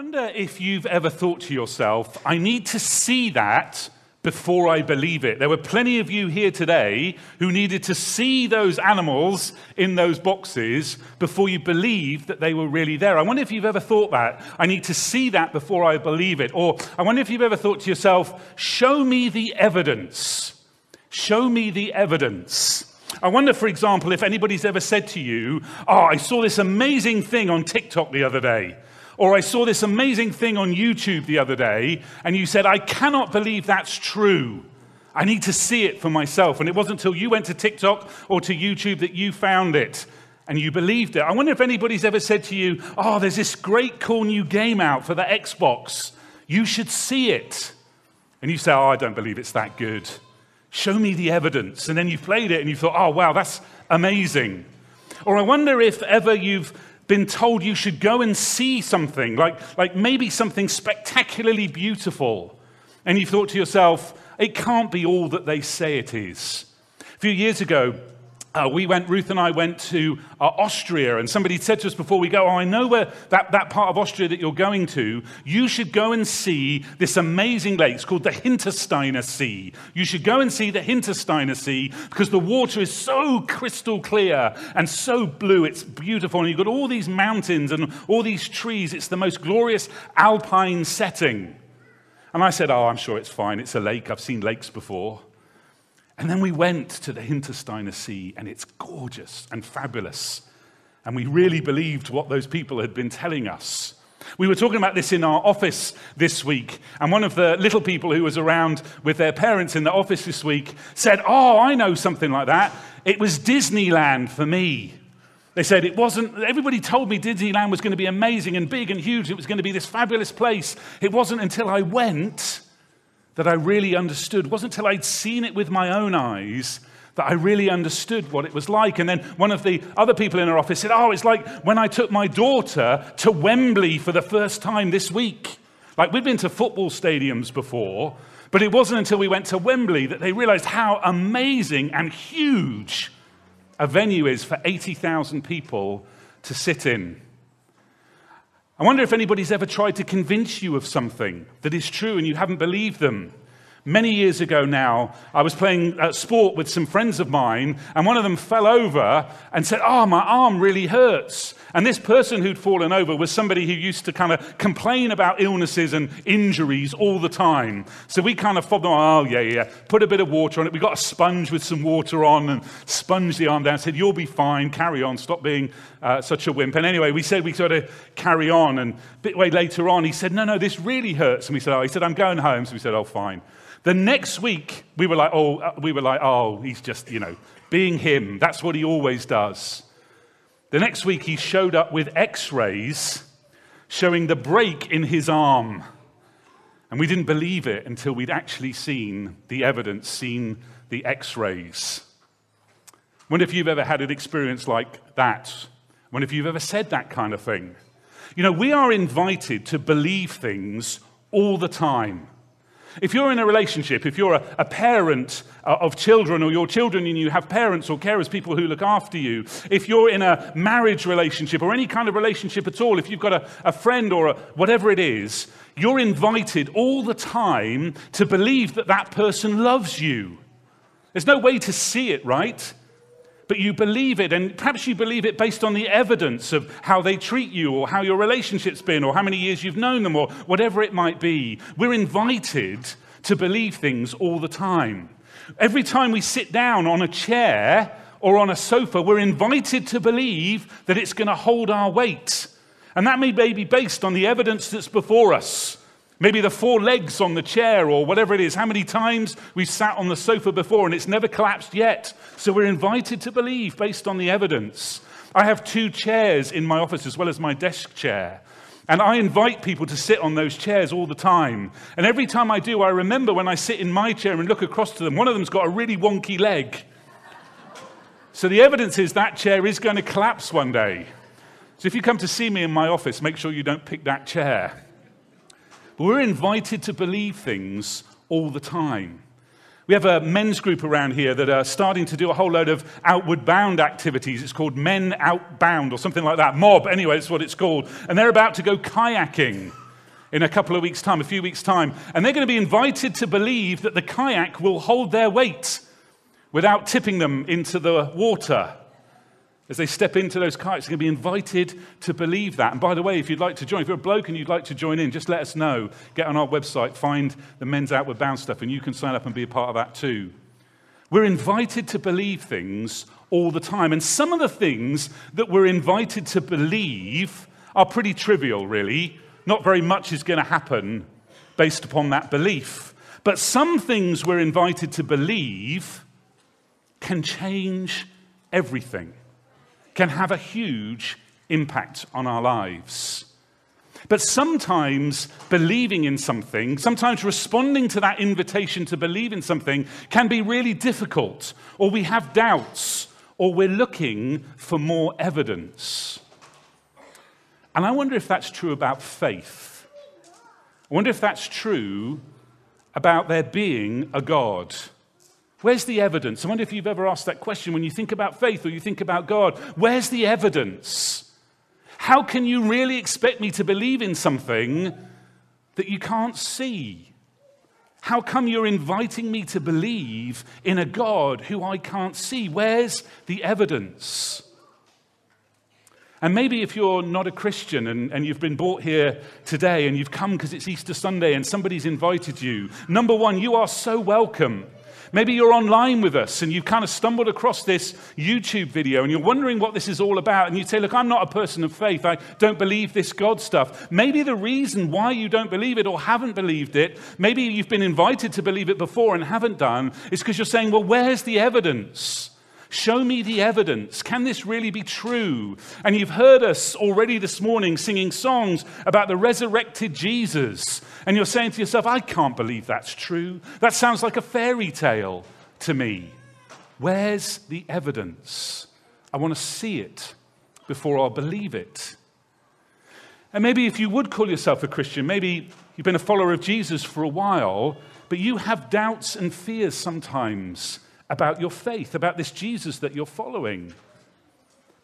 wonder if you've ever thought to yourself, I need to see that before I believe it. There were plenty of you here today who needed to see those animals in those boxes before you believed that they were really there. I wonder if you've ever thought that. I need to see that before I believe it. Or I wonder if you've ever thought to yourself, show me the evidence. Show me the evidence. I wonder, for example, if anybody's ever said to you, Oh, I saw this amazing thing on TikTok the other day. Or I saw this amazing thing on YouTube the other day, and you said, I cannot believe that's true. I need to see it for myself. And it wasn't until you went to TikTok or to YouTube that you found it and you believed it. I wonder if anybody's ever said to you, Oh, there's this great cool new game out for the Xbox. You should see it. And you say, Oh, I don't believe it's that good. Show me the evidence. And then you've played it and you thought, Oh, wow, that's amazing. Or I wonder if ever you've been told you should go and see something, like, like maybe something spectacularly beautiful, and you thought to yourself, it can't be all that they say it is. A few years ago, uh, we went, Ruth and I went to uh, Austria, and somebody said to us before we go, Oh, I know where that, that part of Austria that you're going to. You should go and see this amazing lake. It's called the Hintersteiner See. You should go and see the Hintersteiner See because the water is so crystal clear and so blue. It's beautiful. And you've got all these mountains and all these trees. It's the most glorious alpine setting. And I said, Oh, I'm sure it's fine. It's a lake. I've seen lakes before. And then we went to the Hintersteiner See, and it's gorgeous and fabulous. And we really believed what those people had been telling us. We were talking about this in our office this week, and one of the little people who was around with their parents in the office this week said, Oh, I know something like that. It was Disneyland for me. They said it wasn't, everybody told me Disneyland was going to be amazing and big and huge. It was going to be this fabulous place. It wasn't until I went that I really understood. It wasn't until I'd seen it with my own eyes that I really understood what it was like. And then one of the other people in our office said, Oh, it's like when I took my daughter to Wembley for the first time this week. Like we'd been to football stadiums before, but it wasn't until we went to Wembley that they realized how amazing and huge a venue is for 80,000 people to sit in. I wonder if anybody's ever tried to convince you of something that is true and you haven't believed them. Many years ago now, I was playing uh, sport with some friends of mine, and one of them fell over and said, Oh, my arm really hurts. And this person who'd fallen over was somebody who used to kind of complain about illnesses and injuries all the time. So we kind of fobbed them, oh, yeah, yeah, put a bit of water on it. We got a sponge with some water on and sponged the arm down, said, You'll be fine, carry on, stop being uh, such a wimp. And anyway, we said we sort of carry on. And a bit way later on, he said, No, no, this really hurts. And we said, Oh, he said, I'm going home. So we said, Oh, fine. The next week, we were like, Oh, uh, we were like, Oh, he's just, you know, being him. That's what he always does. The next week, he showed up with x rays showing the break in his arm. And we didn't believe it until we'd actually seen the evidence, seen the x rays. Wonder if you've ever had an experience like that. Wonder if you've ever said that kind of thing. You know, we are invited to believe things all the time. If you're in a relationship, if you're a, a parent uh, of children or your children and you have parents or carers, people who look after you, if you're in a marriage relationship or any kind of relationship at all, if you've got a, a friend or a, whatever it is, you're invited all the time to believe that that person loves you. There's no way to see it, right? But you believe it, and perhaps you believe it based on the evidence of how they treat you, or how your relationship's been, or how many years you've known them, or whatever it might be. We're invited to believe things all the time. Every time we sit down on a chair or on a sofa, we're invited to believe that it's going to hold our weight. And that may be based on the evidence that's before us. Maybe the four legs on the chair or whatever it is. How many times we've sat on the sofa before and it's never collapsed yet. So we're invited to believe based on the evidence. I have two chairs in my office as well as my desk chair. And I invite people to sit on those chairs all the time. And every time I do, I remember when I sit in my chair and look across to them, one of them's got a really wonky leg. So the evidence is that chair is going to collapse one day. So if you come to see me in my office, make sure you don't pick that chair. But we're invited to believe things all the time. We have a men's group around here that are starting to do a whole load of outward bound activities. It's called Men Outbound or something like that. Mob, anyway, that's what it's called. And they're about to go kayaking. in a couple of weeks' time, a few weeks' time, and they're going to be invited to believe that the kayak will hold their weight without tipping them into the water. As they step into those kites, they're going to be invited to believe that. And by the way, if you'd like to join, if you're a bloke and you'd like to join in, just let us know. Get on our website, find the Men's Outward Bound stuff, and you can sign up and be a part of that too. We're invited to believe things all the time. And some of the things that we're invited to believe are pretty trivial, really. Not very much is going to happen based upon that belief. But some things we're invited to believe can change everything, can have a huge impact on our lives. But sometimes believing in something, sometimes responding to that invitation to believe in something can be really difficult, or we have doubts, or we're looking for more evidence. And I wonder if that's true about faith. I wonder if that's true about there being a God. Where's the evidence? I wonder if you've ever asked that question when you think about faith or you think about God. Where's the evidence? How can you really expect me to believe in something that you can't see? How come you're inviting me to believe in a God who I can't see? Where's the evidence? And maybe if you're not a Christian and, and you've been brought here today and you've come because it's Easter Sunday and somebody's invited you, number one, you are so welcome. Maybe you're online with us and you've kind of stumbled across this YouTube video and you're wondering what this is all about. And you say, Look, I'm not a person of faith. I don't believe this God stuff. Maybe the reason why you don't believe it or haven't believed it, maybe you've been invited to believe it before and haven't done, is because you're saying, Well, where's the evidence? Show me the evidence. Can this really be true? And you've heard us already this morning singing songs about the resurrected Jesus. And you're saying to yourself, I can't believe that's true. That sounds like a fairy tale to me. Where's the evidence? I want to see it before I'll believe it. And maybe if you would call yourself a Christian, maybe you've been a follower of Jesus for a while, but you have doubts and fears sometimes about your faith, about this Jesus that you're following.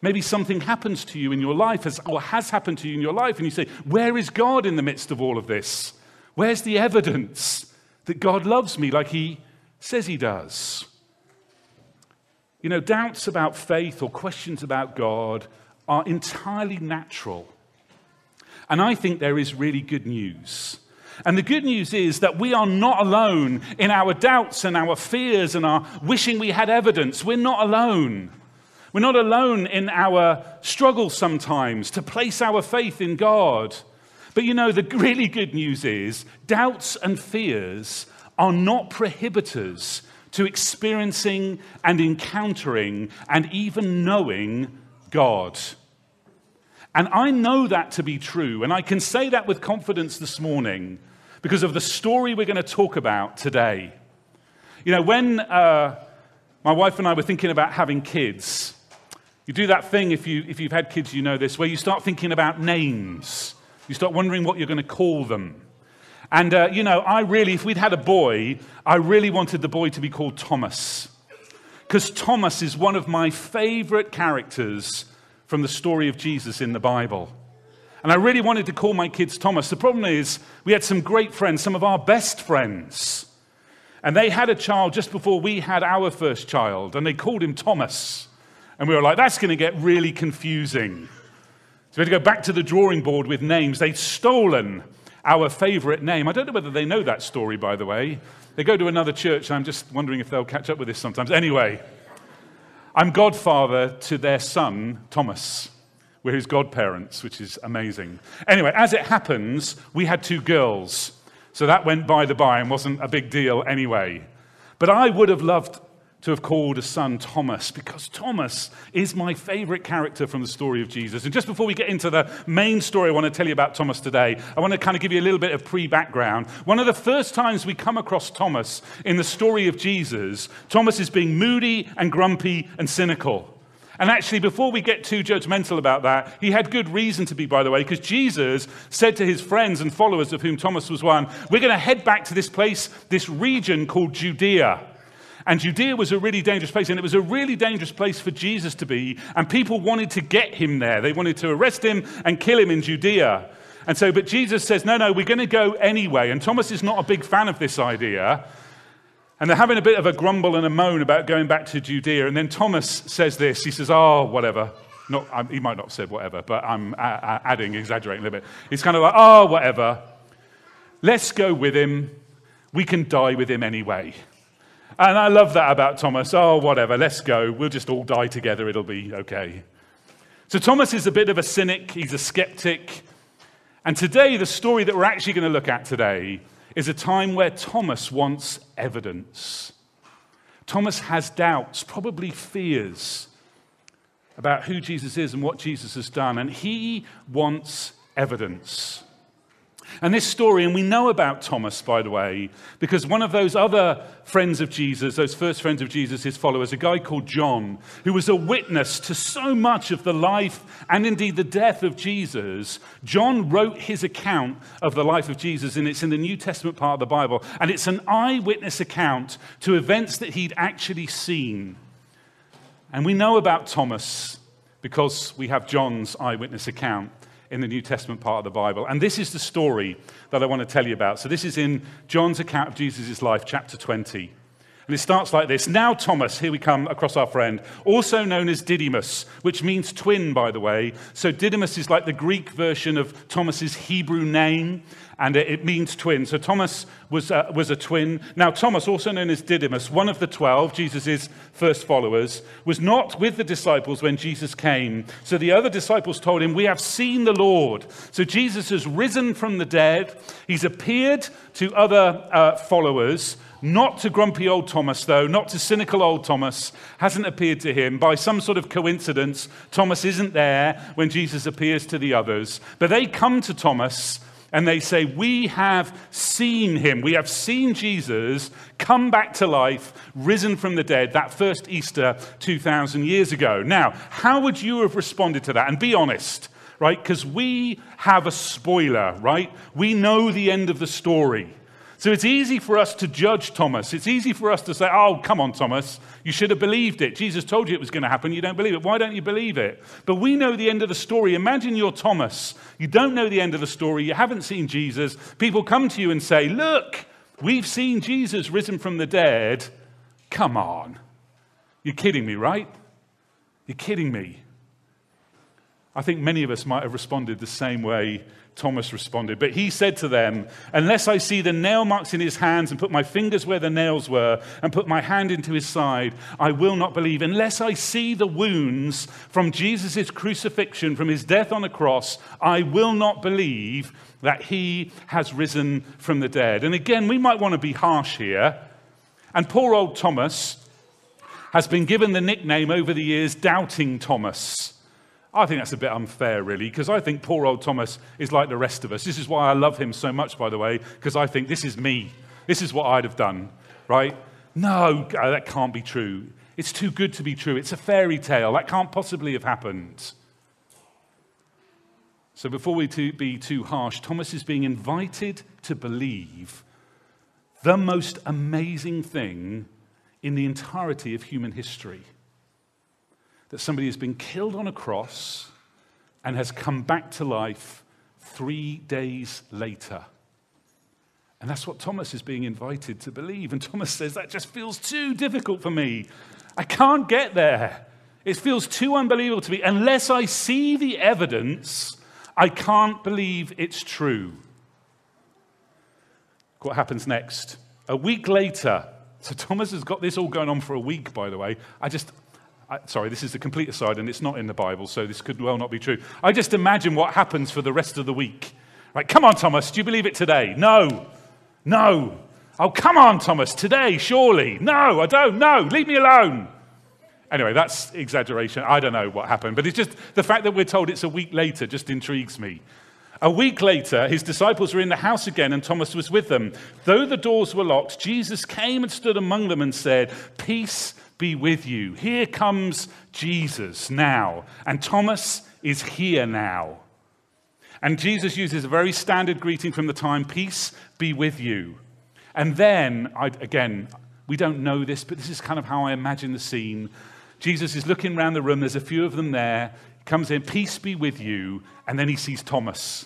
Maybe something happens to you in your life, or has happened to you in your life, and you say, Where is God in the midst of all of this? Where's the evidence that God loves me like he says he does? You know, doubts about faith or questions about God are entirely natural. And I think there is really good news. And the good news is that we are not alone in our doubts and our fears and our wishing we had evidence. We're not alone. We're not alone in our struggles sometimes to place our faith in God. But you know, the really good news is doubts and fears are not prohibitors to experiencing and encountering and even knowing God. And I know that to be true, and I can say that with confidence this morning because of the story we're going to talk about today. You know, when uh, my wife and I were thinking about having kids, you do that thing, if, you, if you've had kids, you know this, where you start thinking about names. You start wondering what you're going to call them. And, uh, you know, I really, if we'd had a boy, I really wanted the boy to be called Thomas. Because Thomas is one of my favorite characters from the story of Jesus in the Bible. And I really wanted to call my kids Thomas. The problem is, we had some great friends, some of our best friends. And they had a child just before we had our first child, and they called him Thomas. And we were like, that's going to get really confusing. So we had to go back to the drawing board with names. They'd stolen our favorite name. I don't know whether they know that story, by the way. They go to another church, and I'm just wondering if they'll catch up with this sometimes. Anyway, I'm godfather to their son, Thomas. We're his godparents, which is amazing. Anyway, as it happens, we had two girls. So that went by the by and wasn't a big deal anyway. But I would have loved to have called a son Thomas because Thomas is my favorite character from the story of Jesus. And just before we get into the main story I want to tell you about Thomas today, I want to kind of give you a little bit of pre background. One of the first times we come across Thomas in the story of Jesus, Thomas is being moody and grumpy and cynical. And actually, before we get too judgmental about that, he had good reason to be, by the way, because Jesus said to his friends and followers, of whom Thomas was one, We're going to head back to this place, this region called Judea. And Judea was a really dangerous place, and it was a really dangerous place for Jesus to be. And people wanted to get him there. They wanted to arrest him and kill him in Judea. And so, but Jesus says, no, no, we're going to go anyway. And Thomas is not a big fan of this idea. And they're having a bit of a grumble and a moan about going back to Judea. And then Thomas says this He says, Oh, whatever. Not, um, he might not have said whatever, but I'm a- a- adding, exaggerating a little bit. He's kind of like, Oh, whatever. Let's go with him. We can die with him anyway. And I love that about Thomas. Oh, whatever. Let's go. We'll just all die together. It'll be okay. So Thomas is a bit of a cynic. He's a skeptic. And today, the story that we're actually going to look at today is a time where Thomas wants evidence. Thomas has doubts, probably fears about who Jesus is and what Jesus has done, and he wants evidence. And this story, and we know about Thomas, by the way, because one of those other friends of Jesus, those first friends of Jesus, his followers, a guy called John, who was a witness to so much of the life and indeed the death of Jesus, John wrote his account of the life of Jesus, and it's in the New Testament part of the Bible. And it's an eyewitness account to events that he'd actually seen. And we know about Thomas because we have John's eyewitness account in the New Testament part of the Bible. And this is the story that I want to tell you about. So, this is in John's account of Jesus' life, chapter 20. And it starts like this Now, Thomas, here we come across our friend, also known as Didymus, which means twin, by the way. So, Didymus is like the Greek version of Thomas's Hebrew name, and it means twin. So, Thomas was, uh, was a twin. Now, Thomas, also known as Didymus, one of the twelve, Jesus' first followers, was not with the disciples when Jesus came. So, the other disciples told him, We have seen the Lord. So, Jesus has risen from the dead, he's appeared to other uh, followers. Not to grumpy old Thomas, though, not to cynical old Thomas, hasn't appeared to him. By some sort of coincidence, Thomas isn't there when Jesus appears to the others. But they come to Thomas and they say, We have seen him. We have seen Jesus come back to life, risen from the dead, that first Easter 2,000 years ago. Now, how would you have responded to that? And be honest, right? Because we have a spoiler, right? We know the end of the story. So it's easy for us to judge Thomas. It's easy for us to say, oh, come on, Thomas, you should have believed it. Jesus told you it was going to happen. You don't believe it. Why don't you believe it? But we know the end of the story. Imagine you're Thomas. You don't know the end of the story. You haven't seen Jesus. People come to you and say, look, we've seen Jesus risen from the dead. Come on. You're kidding me, right? You're kidding me. I think many of us might have responded the same way Thomas responded. But he said to them, Unless I see the nail marks in his hands and put my fingers where the nails were and put my hand into his side, I will not believe. Unless I see the wounds from Jesus' crucifixion, from his death on the cross, I will not believe that he has risen from the dead. And again, we might want to be harsh here. And poor old Thomas has been given the nickname over the years Doubting Thomas. I think that's a bit unfair, really, because I think poor old Thomas is like the rest of us. This is why I love him so much, by the way, because I think this is me. This is what I'd have done, right? No, uh, that can't be true. It's too good to be true. It's a fairy tale. That can't possibly have happened. So, before we be too harsh, Thomas is being invited to believe the most amazing thing in the entirety of human history that somebody has been killed on a cross and has come back to life three days later. And that's what Thomas is being invited to believe. And Thomas says, That just feels too difficult for me. I can't get there. It feels too unbelievable to me. Unless I see the evidence, I can't believe it's true. What happens next? A week later, so Thomas has got this all going on for a week, by the way. I just, Sorry, this is a complete aside, and it's not in the Bible, so this could well not be true. I just imagine what happens for the rest of the week. Right, come on, Thomas, do you believe it today? No. No. Oh, come on, Thomas, today, surely. No, I don't. No, leave me alone. Anyway, that's exaggeration. I don't know what happened, but it's just the fact that we're told it's a week later just intrigues me. A week later, his disciples were in the house again, and Thomas was with them. Though the doors were locked, Jesus came and stood among them and said, Peace be with you. Here comes Jesus now, and Thomas is here now. And Jesus uses a very standard greeting from the time Peace be with you. And then, I, again, we don't know this, but this is kind of how I imagine the scene. Jesus is looking around the room, there's a few of them there. Comes in, Peace be with you. And then he sees Thomas.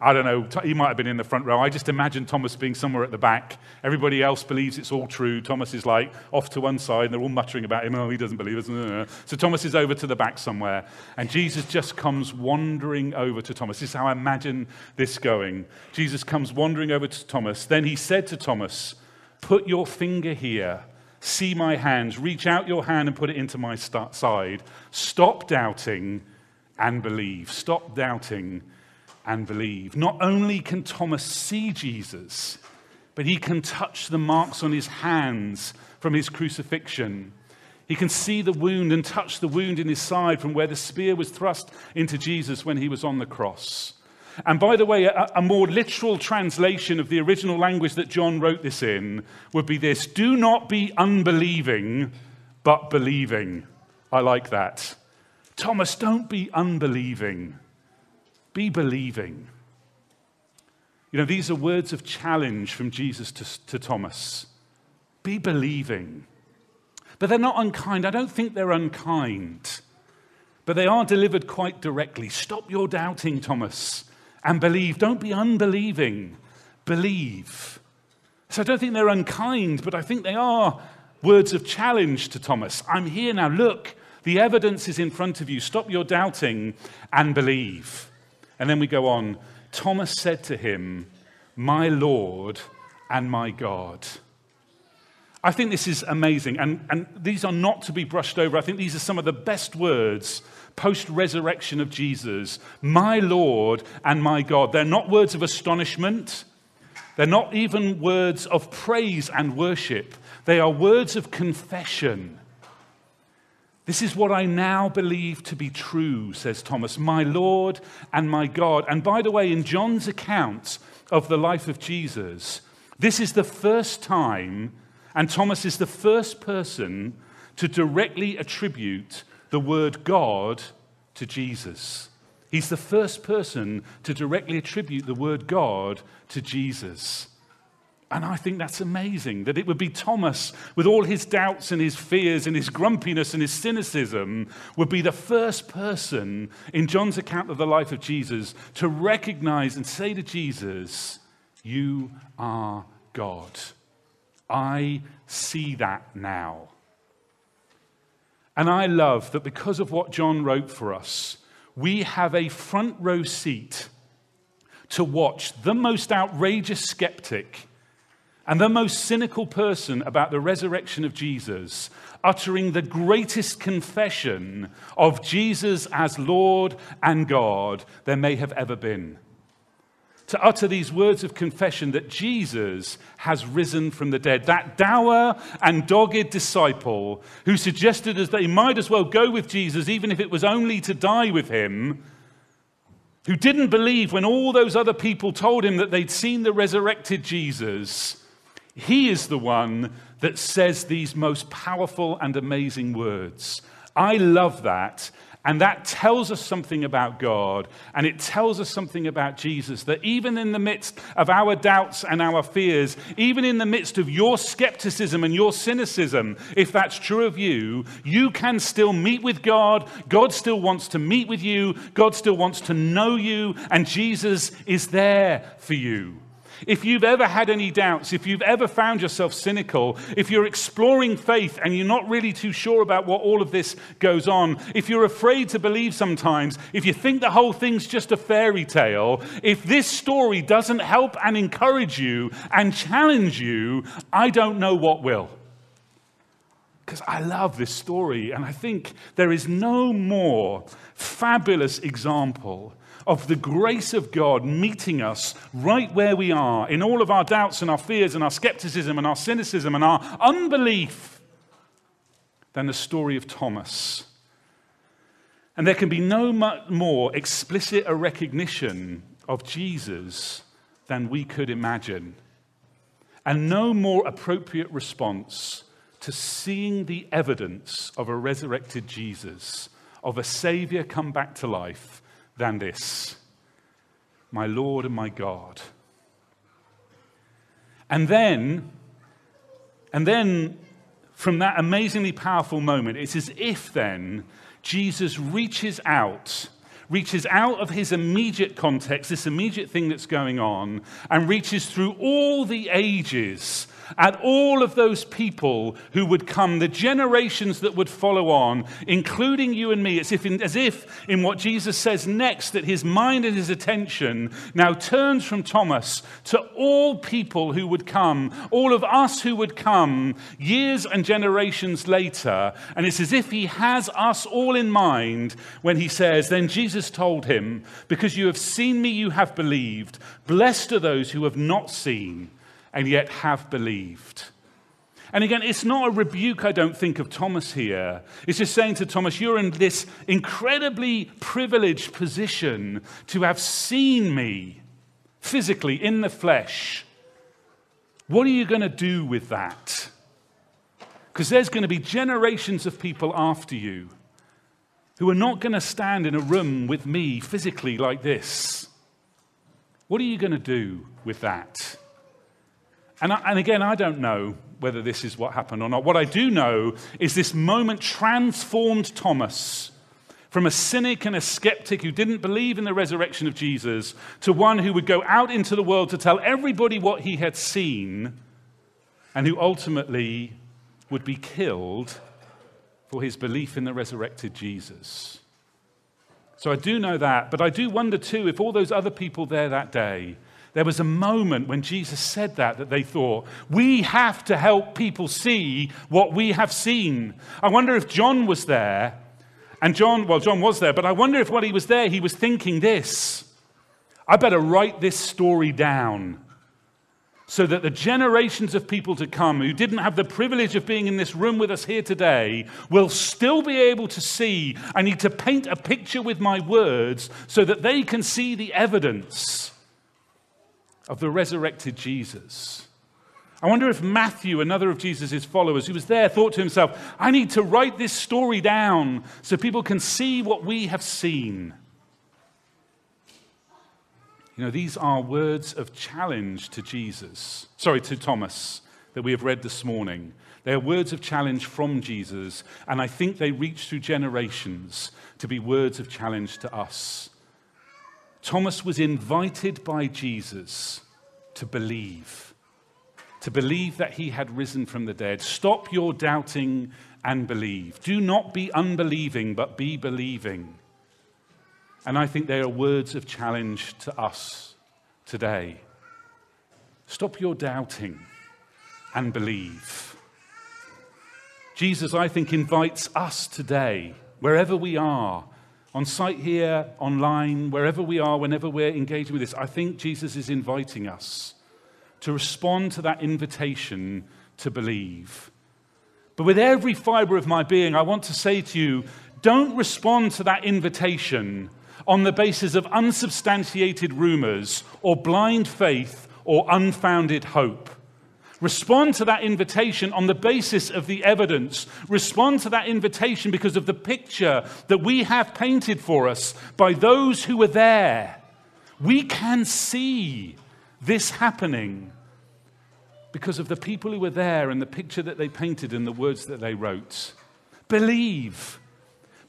I don't know, he might have been in the front row. I just imagine Thomas being somewhere at the back. Everybody else believes it's all true. Thomas is like off to one side, and they're all muttering about him. Oh, he doesn't believe us. So Thomas is over to the back somewhere, and Jesus just comes wandering over to Thomas. This is how I imagine this going. Jesus comes wandering over to Thomas. Then he said to Thomas, Put your finger here. See my hands. Reach out your hand and put it into my side. Stop doubting and believe. Stop doubting and believe. Not only can Thomas see Jesus, but he can touch the marks on his hands from his crucifixion. He can see the wound and touch the wound in his side from where the spear was thrust into Jesus when he was on the cross. And by the way, a, a, more literal translation of the original language that John wrote this in would be this Do not be unbelieving, but believing. I like that. Thomas, don't be unbelieving. Be believing. You know, these are words of challenge from Jesus to, to Thomas. Be believing. But they're not unkind. I don't think they're unkind. But they are delivered quite directly. Stop your doubting, Thomas, and believe. Don't be unbelieving. Believe. So I don't think they're unkind, but I think they are words of challenge to Thomas. I'm here now. Look, the evidence is in front of you. Stop your doubting and believe. And then we go on. Thomas said to him, My Lord and my God. I think this is amazing. And, and these are not to be brushed over. I think these are some of the best words post resurrection of Jesus. My Lord and my God. They're not words of astonishment. They're not even words of praise and worship. They are words of confession. This is what I now believe to be true, says Thomas, my Lord and my God. And by the way, in John's account of the life of Jesus, this is the first time, and Thomas is the first person to directly attribute the word God to Jesus. He's the first person to directly attribute the word God to Jesus. And I think that's amazing that it would be Thomas, with all his doubts and his fears and his grumpiness and his cynicism, would be the first person in John's account of the life of Jesus to recognize and say to Jesus, You are God. I see that now. And I love that because of what John wrote for us, we have a front row seat to watch the most outrageous skeptic and the most cynical person about the resurrection of Jesus, uttering the greatest confession of Jesus as Lord and God there may have ever been. To utter these words of confession that Jesus has risen from the dead. That dour and dogged disciple who suggested as they might as well go with Jesus, even if it was only to die with him, who didn't believe when all those other people told him that they'd seen the resurrected Jesus he is the one that says these most powerful and amazing words. I love that. And that tells us something about God, and it tells us something about Jesus. That even in the midst of our doubts and our fears, even in the midst of your skepticism and your cynicism, if that's true of you, you can still meet with God. God still wants to meet with you. God still wants to know you, and Jesus is there for you. If you've ever had any doubts, if you've ever found yourself cynical, if you're exploring faith and you're not really too sure about what all of this goes on, if you're afraid to believe sometimes, if you think the whole thing's just a fairy tale, if this story doesn't help and encourage you and challenge you, I don't know what will. Because I love this story, and I think there is no more fabulous example of the grace of God meeting us right where we are in all of our doubts and our fears and our skepticism and our cynicism and our unbelief than the story of Thomas. And there can be no more explicit a recognition of Jesus than we could imagine, and no more appropriate response to seeing the evidence of a resurrected Jesus, of a Savior come back to life than this my Lord and my God. And then, and then from that amazingly powerful moment, it's as if then Jesus reaches out, reaches out of his immediate context, this immediate thing that's going on, and reaches through all the ages at all of those people who would come, the generations that would follow on, including you and me. It's if in, as if in what Jesus says next that his mind and his attention now turns from Thomas to all people who would come, all of us who would come years and generations later. And it's as if he has us all in mind when he says, Then Jesus told him, Because you have seen me, you have believed. Blessed are those who have not seen and yet have believed. And again, it's not a rebuke, I don't think, of Thomas here. It's just saying to Thomas, you're in this incredibly privileged position to have seen me physically in the flesh. What are you going to do with that? Because there's going to be generations of people after you who are not going to stand in a room with me physically like this. What are you going to do with that? And, I, and again, I don't know whether this is what happened or not. What I do know is this moment transformed Thomas from a cynic and a skeptic who didn't believe in the resurrection of Jesus to one who would go out into the world to tell everybody what he had seen and who ultimately would be killed for his belief in the resurrected Jesus. So I do know that, but I do wonder too if all those other people there that day there was a moment when Jesus said that that they thought, we have to help people see what we have seen. I wonder if John was there. And John, well, John was there, but I wonder if while he was there, he was thinking this I better write this story down so that the generations of people to come who didn't have the privilege of being in this room with us here today will still be able to see. I need to paint a picture with my words so that they can see the evidence of the resurrected Jesus. I wonder if Matthew, another of Jesus' followers who was there, thought to himself, I need to write this story down so people can see what we have seen. You know, these are words of challenge to Jesus, sorry, to Thomas, that we have read this morning. They are words of challenge from Jesus, and I think they reach through generations to be words of challenge to us. Thomas was invited by Jesus to believe, to believe that he had risen from the dead. Stop your doubting and believe. Do not be unbelieving, but be believing. And I think they are words of challenge to us today. Stop your doubting and believe. Jesus, I think, invites us today, wherever we are, on site here, online, wherever we are, whenever we're engaging with this, I think Jesus is inviting us to respond to that invitation to believe. But with every fiber of my being, I want to say to you don't respond to that invitation on the basis of unsubstantiated rumors or blind faith or unfounded hope. Respond to that invitation on the basis of the evidence. Respond to that invitation because of the picture that we have painted for us by those who were there. We can see this happening because of the people who were there and the picture that they painted and the words that they wrote. Believe.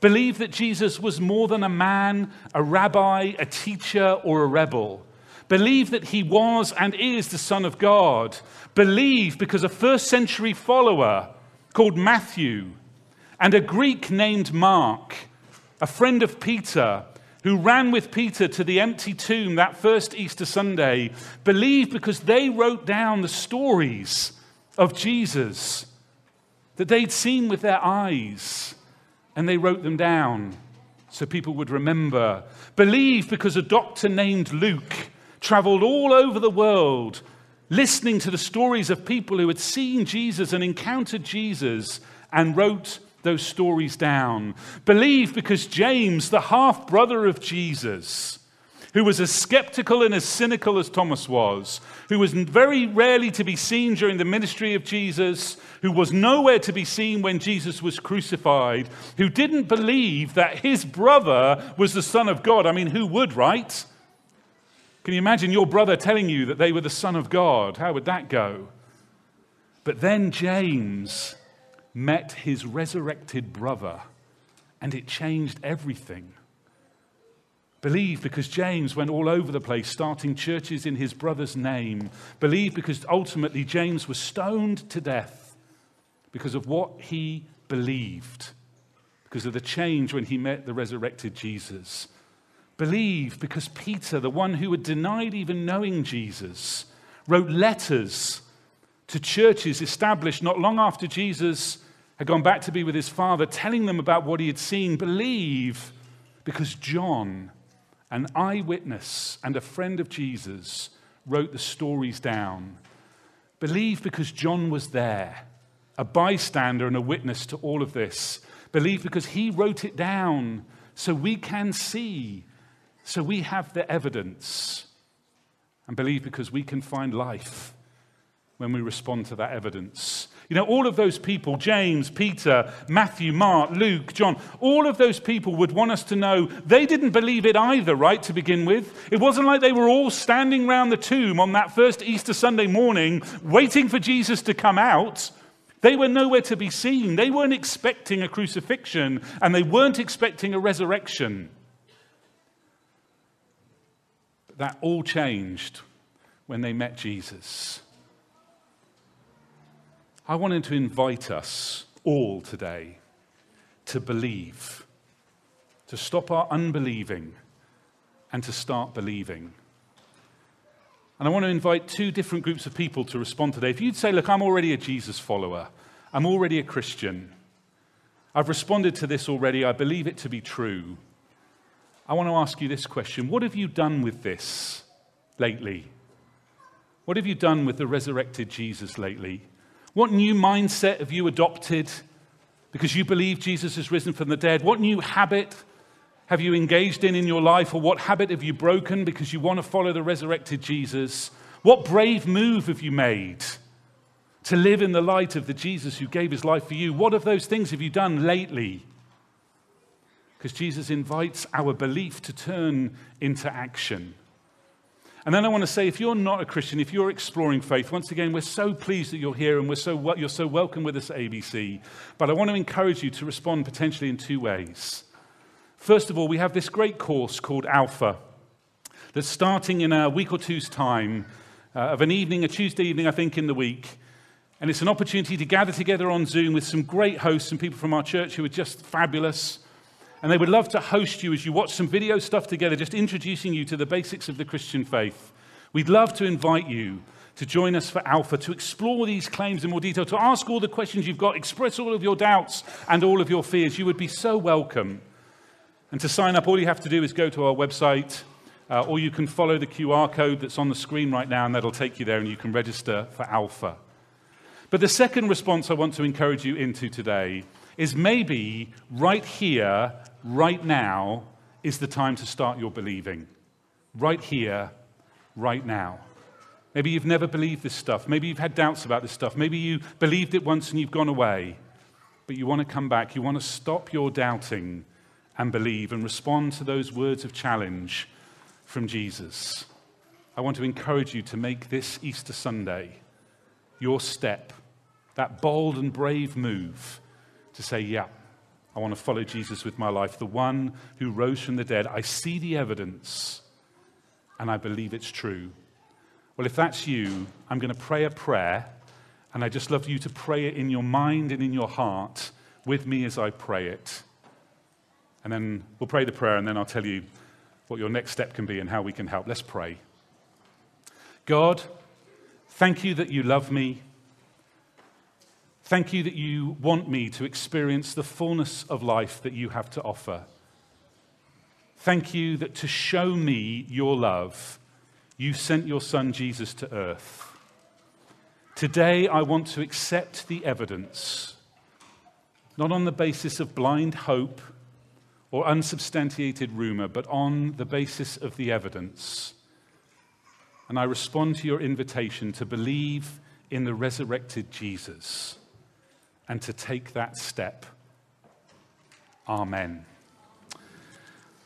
Believe that Jesus was more than a man, a rabbi, a teacher, or a rebel. Believe that he was and is the Son of God. Believe because a first century follower called Matthew and a Greek named Mark, a friend of Peter, who ran with Peter to the empty tomb that first Easter Sunday, believe because they wrote down the stories of Jesus that they'd seen with their eyes and they wrote them down so people would remember. Believe because a doctor named Luke traveled all over the world listening to the stories of people who had seen Jesus and encountered Jesus and wrote those stories down. Believe because James, the half brother of Jesus, who was as skeptical and as cynical as Thomas was, who was very rarely to be seen during the ministry of Jesus, who was nowhere to be seen when Jesus was crucified, who didn't believe that his brother was the Son of God. I mean, who would, right? Can you imagine your brother telling you that they were the Son of God? How would that go? But then James met his resurrected brother, and it changed everything. Believe because James went all over the place, starting churches in his brother's name. Believe because ultimately James was stoned to death because of what he believed, because of the change when he met the resurrected Jesus. Believe because Peter, the one who had denied even knowing Jesus, wrote letters to churches established not long after Jesus had gone back to be with his father, telling them about what he had seen. Believe because John, an eyewitness and a friend of Jesus, wrote the stories down. Believe because John was there, a bystander and a witness to all of this. Believe because he wrote it down so we can see, so we have the evidence. And believe because we can find life when we respond to that evidence. You know, all of those people, James, Peter, Matthew, Mark, Luke, John, all of those people would want us to know they didn't believe it either, right, to begin with. It wasn't like they were all standing round the tomb on that first Easter Sunday morning waiting for Jesus to come out. They were nowhere to be seen. They weren't expecting a crucifixion and they weren't expecting a resurrection. But that all changed when they met Jesus. I wanted to invite us all today to believe, to stop our unbelieving, and to start believing. And I want to invite two different groups of people to respond today. If you'd say, Look, I'm already a Jesus follower, I'm already a Christian, I've responded to this already, I believe it to be true. I want to ask you this question What have you done with this lately? What have you done with the resurrected Jesus lately? What new mindset have you adopted because you believe Jesus has risen from the dead? What new habit have you engaged in in your life, or what habit have you broken because you want to follow the resurrected Jesus? What brave move have you made to live in the light of the Jesus who gave his life for you? What of those things have you done lately? Because Jesus invites our belief to turn into action. And then I want to say, if you're not a Christian, if you're exploring faith, once again, we're so pleased that you're here and we're so, you're so welcome with us at ABC. But I want to encourage you to respond potentially in two ways. First of all, we have this great course called Alpha that's starting in a week or two's time uh, of an evening, a Tuesday evening, I think, in the week. And it's an opportunity to gather together on Zoom with some great hosts and people from our church who are just fabulous. And they would love to host you as you watch some video stuff together, just introducing you to the basics of the Christian faith. We'd love to invite you to join us for Alpha, to explore these claims in more detail, to ask all the questions you've got, express all of your doubts and all of your fears. You would be so welcome. And to sign up, all you have to do is go to our website, uh, or you can follow the QR code that's on the screen right now, and that'll take you there, and you can register for Alpha. But the second response I want to encourage you into today is maybe right here, right now, is the time to start your believing. Right here, right now. Maybe you've never believed this stuff. Maybe you've had doubts about this stuff. Maybe you believed it once and you've gone away. But you want to come back. You want to stop your doubting and believe and respond to those words of challenge from Jesus. I want to encourage you to make this Easter Sunday your step, that bold and brave move to say, Yeah, I want to follow Jesus with my life, the one who rose from the dead. I see the evidence and I believe it's true. Well, if that's you, I'm going to pray a prayer, and I just love you to pray it in your mind and in your heart with me as I pray it. And then we'll pray the prayer, and then I'll tell you what your next step can be and how we can help. Let's pray. God, thank you that you love me Thank you that you want me to experience the fullness of life that you have to offer. Thank you that to show me your love, you sent your son Jesus to earth. Today, I want to accept the evidence, not on the basis of blind hope or unsubstantiated rumor, but on the basis of the evidence. And I respond to your invitation to believe in the resurrected Jesus and to take that step. Amen.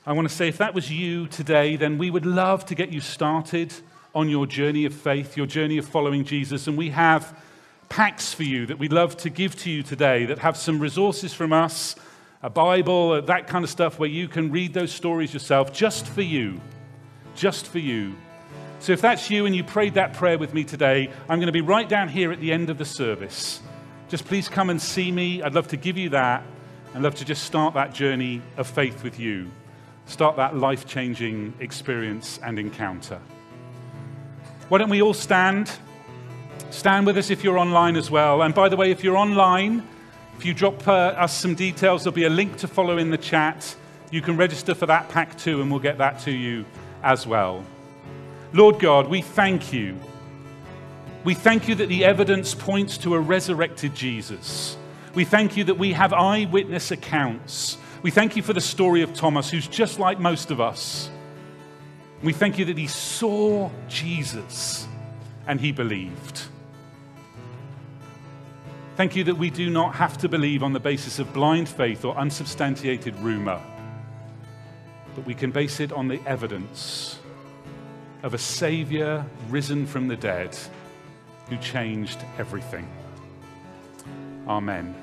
I want to say if that was you today, then we would love to get you started on your journey of faith, your journey of following Jesus. And we have packs for you that we'd love to give to you today that have some resources from us, a Bible, that kind of stuff where you can read those stories yourself just for you. Just for you. So if that's you and you prayed that prayer with me today, I'm going to be right down here at the end of the service. Just please come and see me. I'd love to give you that. I'd love to just start that journey of faith with you. Start that life changing experience and encounter. Why don't we all stand? Stand with us if you're online as well. And by the way, if you're online, if you drop uh, us some details, there'll be a link to follow in the chat. You can register for that pack too, and we'll get that to you as well. Lord God, we thank you. We thank you that the evidence points to a resurrected Jesus. We thank you that we have eyewitness accounts. We thank you for the story of Thomas, who's just like most of us. We thank you that he saw Jesus and he believed. Thank you that we do not have to believe on the basis of blind faith or unsubstantiated rumor, but we can base it on the evidence of a Savior risen from the dead who changed everything. Amen.